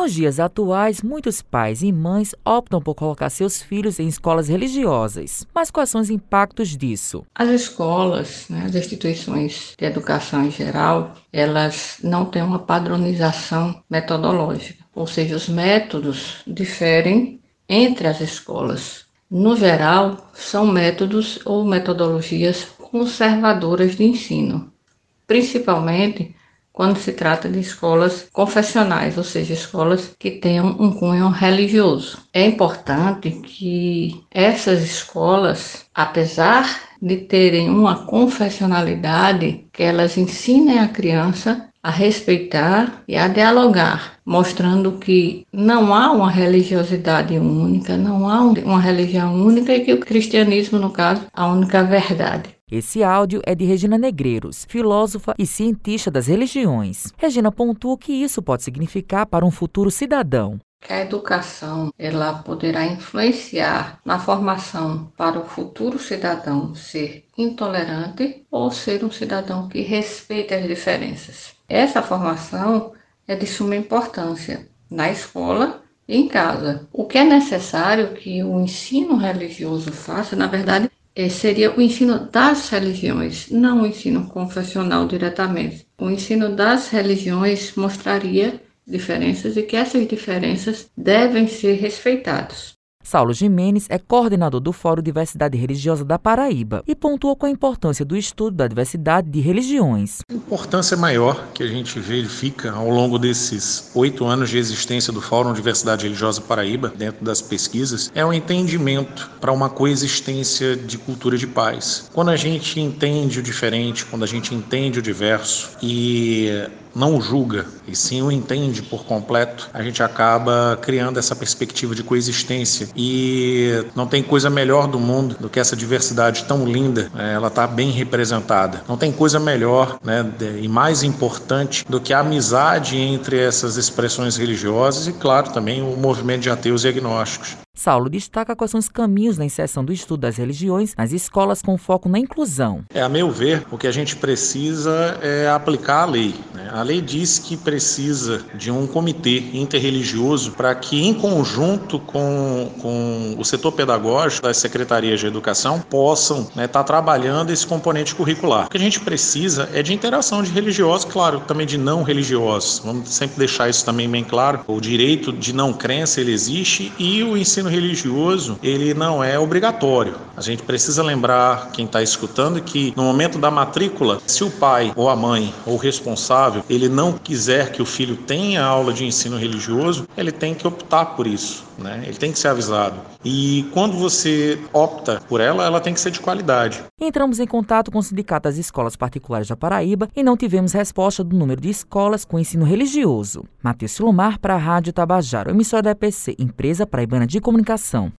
Nos dias atuais, muitos pais e mães optam por colocar seus filhos em escolas religiosas. Mas quais são os impactos disso? As escolas, né, as instituições de educação em geral, elas não têm uma padronização metodológica, ou seja, os métodos diferem entre as escolas. No geral, são métodos ou metodologias conservadoras de ensino, principalmente quando se trata de escolas confessionais, ou seja, escolas que tenham um cunho religioso. É importante que essas escolas, apesar de terem uma confessionalidade, que elas ensinem a criança a respeitar e a dialogar, mostrando que não há uma religiosidade única, não há uma religião única e que o cristianismo, no caso, a única verdade. Esse áudio é de Regina Negreiros, filósofa e cientista das religiões. Regina pontua o que isso pode significar para um futuro cidadão. Que a educação ela poderá influenciar na formação para o futuro cidadão ser intolerante ou ser um cidadão que respeite as diferenças. Essa formação é de suma importância na escola e em casa. O que é necessário que o ensino religioso faça, na verdade, é, seria o ensino das religiões, não o ensino confessional diretamente. O ensino das religiões mostraria diferenças e que essas diferenças devem ser respeitadas. Saulo Jimenez é coordenador do Fórum Diversidade Religiosa da Paraíba e pontuou com a importância do estudo da diversidade de religiões. A importância maior que a gente verifica ao longo desses oito anos de existência do Fórum Diversidade Religiosa Paraíba, dentro das pesquisas, é o um entendimento para uma coexistência de cultura de paz. Quando a gente entende o diferente, quando a gente entende o diverso e não julga e sim o entende por completo, a gente acaba criando essa perspectiva de coexistência. E não tem coisa melhor do mundo do que essa diversidade tão linda, né? ela está bem representada. Não tem coisa melhor né, e mais importante do que a amizade entre essas expressões religiosas e, claro, também o movimento de ateus e agnósticos. Saulo destaca quais são os caminhos na inserção do estudo das religiões nas escolas com foco na inclusão. É, a meu ver, o que a gente precisa é aplicar a lei. Né? A lei diz que precisa de um comitê interreligioso para que, em conjunto com, com o setor pedagógico das secretarias de educação, possam estar né, tá trabalhando esse componente curricular. O que a gente precisa é de interação de religiosos, claro, também de não religiosos. Vamos sempre deixar isso também bem claro. O direito de não crença ele existe e o ensino religioso ele não é obrigatório. A gente precisa lembrar quem está escutando que no momento da matrícula, se o pai ou a mãe ou o responsável ele não quiser que o filho tenha aula de ensino religioso, ele tem que optar por isso, né? Ele tem que ser avisado. E quando você opta por ela, ela tem que ser de qualidade. Entramos em contato com o Sindicato das Escolas Particulares da Paraíba e não tivemos resposta do número de escolas com ensino religioso. Matheus Silomar para a Rádio Tabajaro, emissora da EPC, Empresa Paraibana de Comunicação.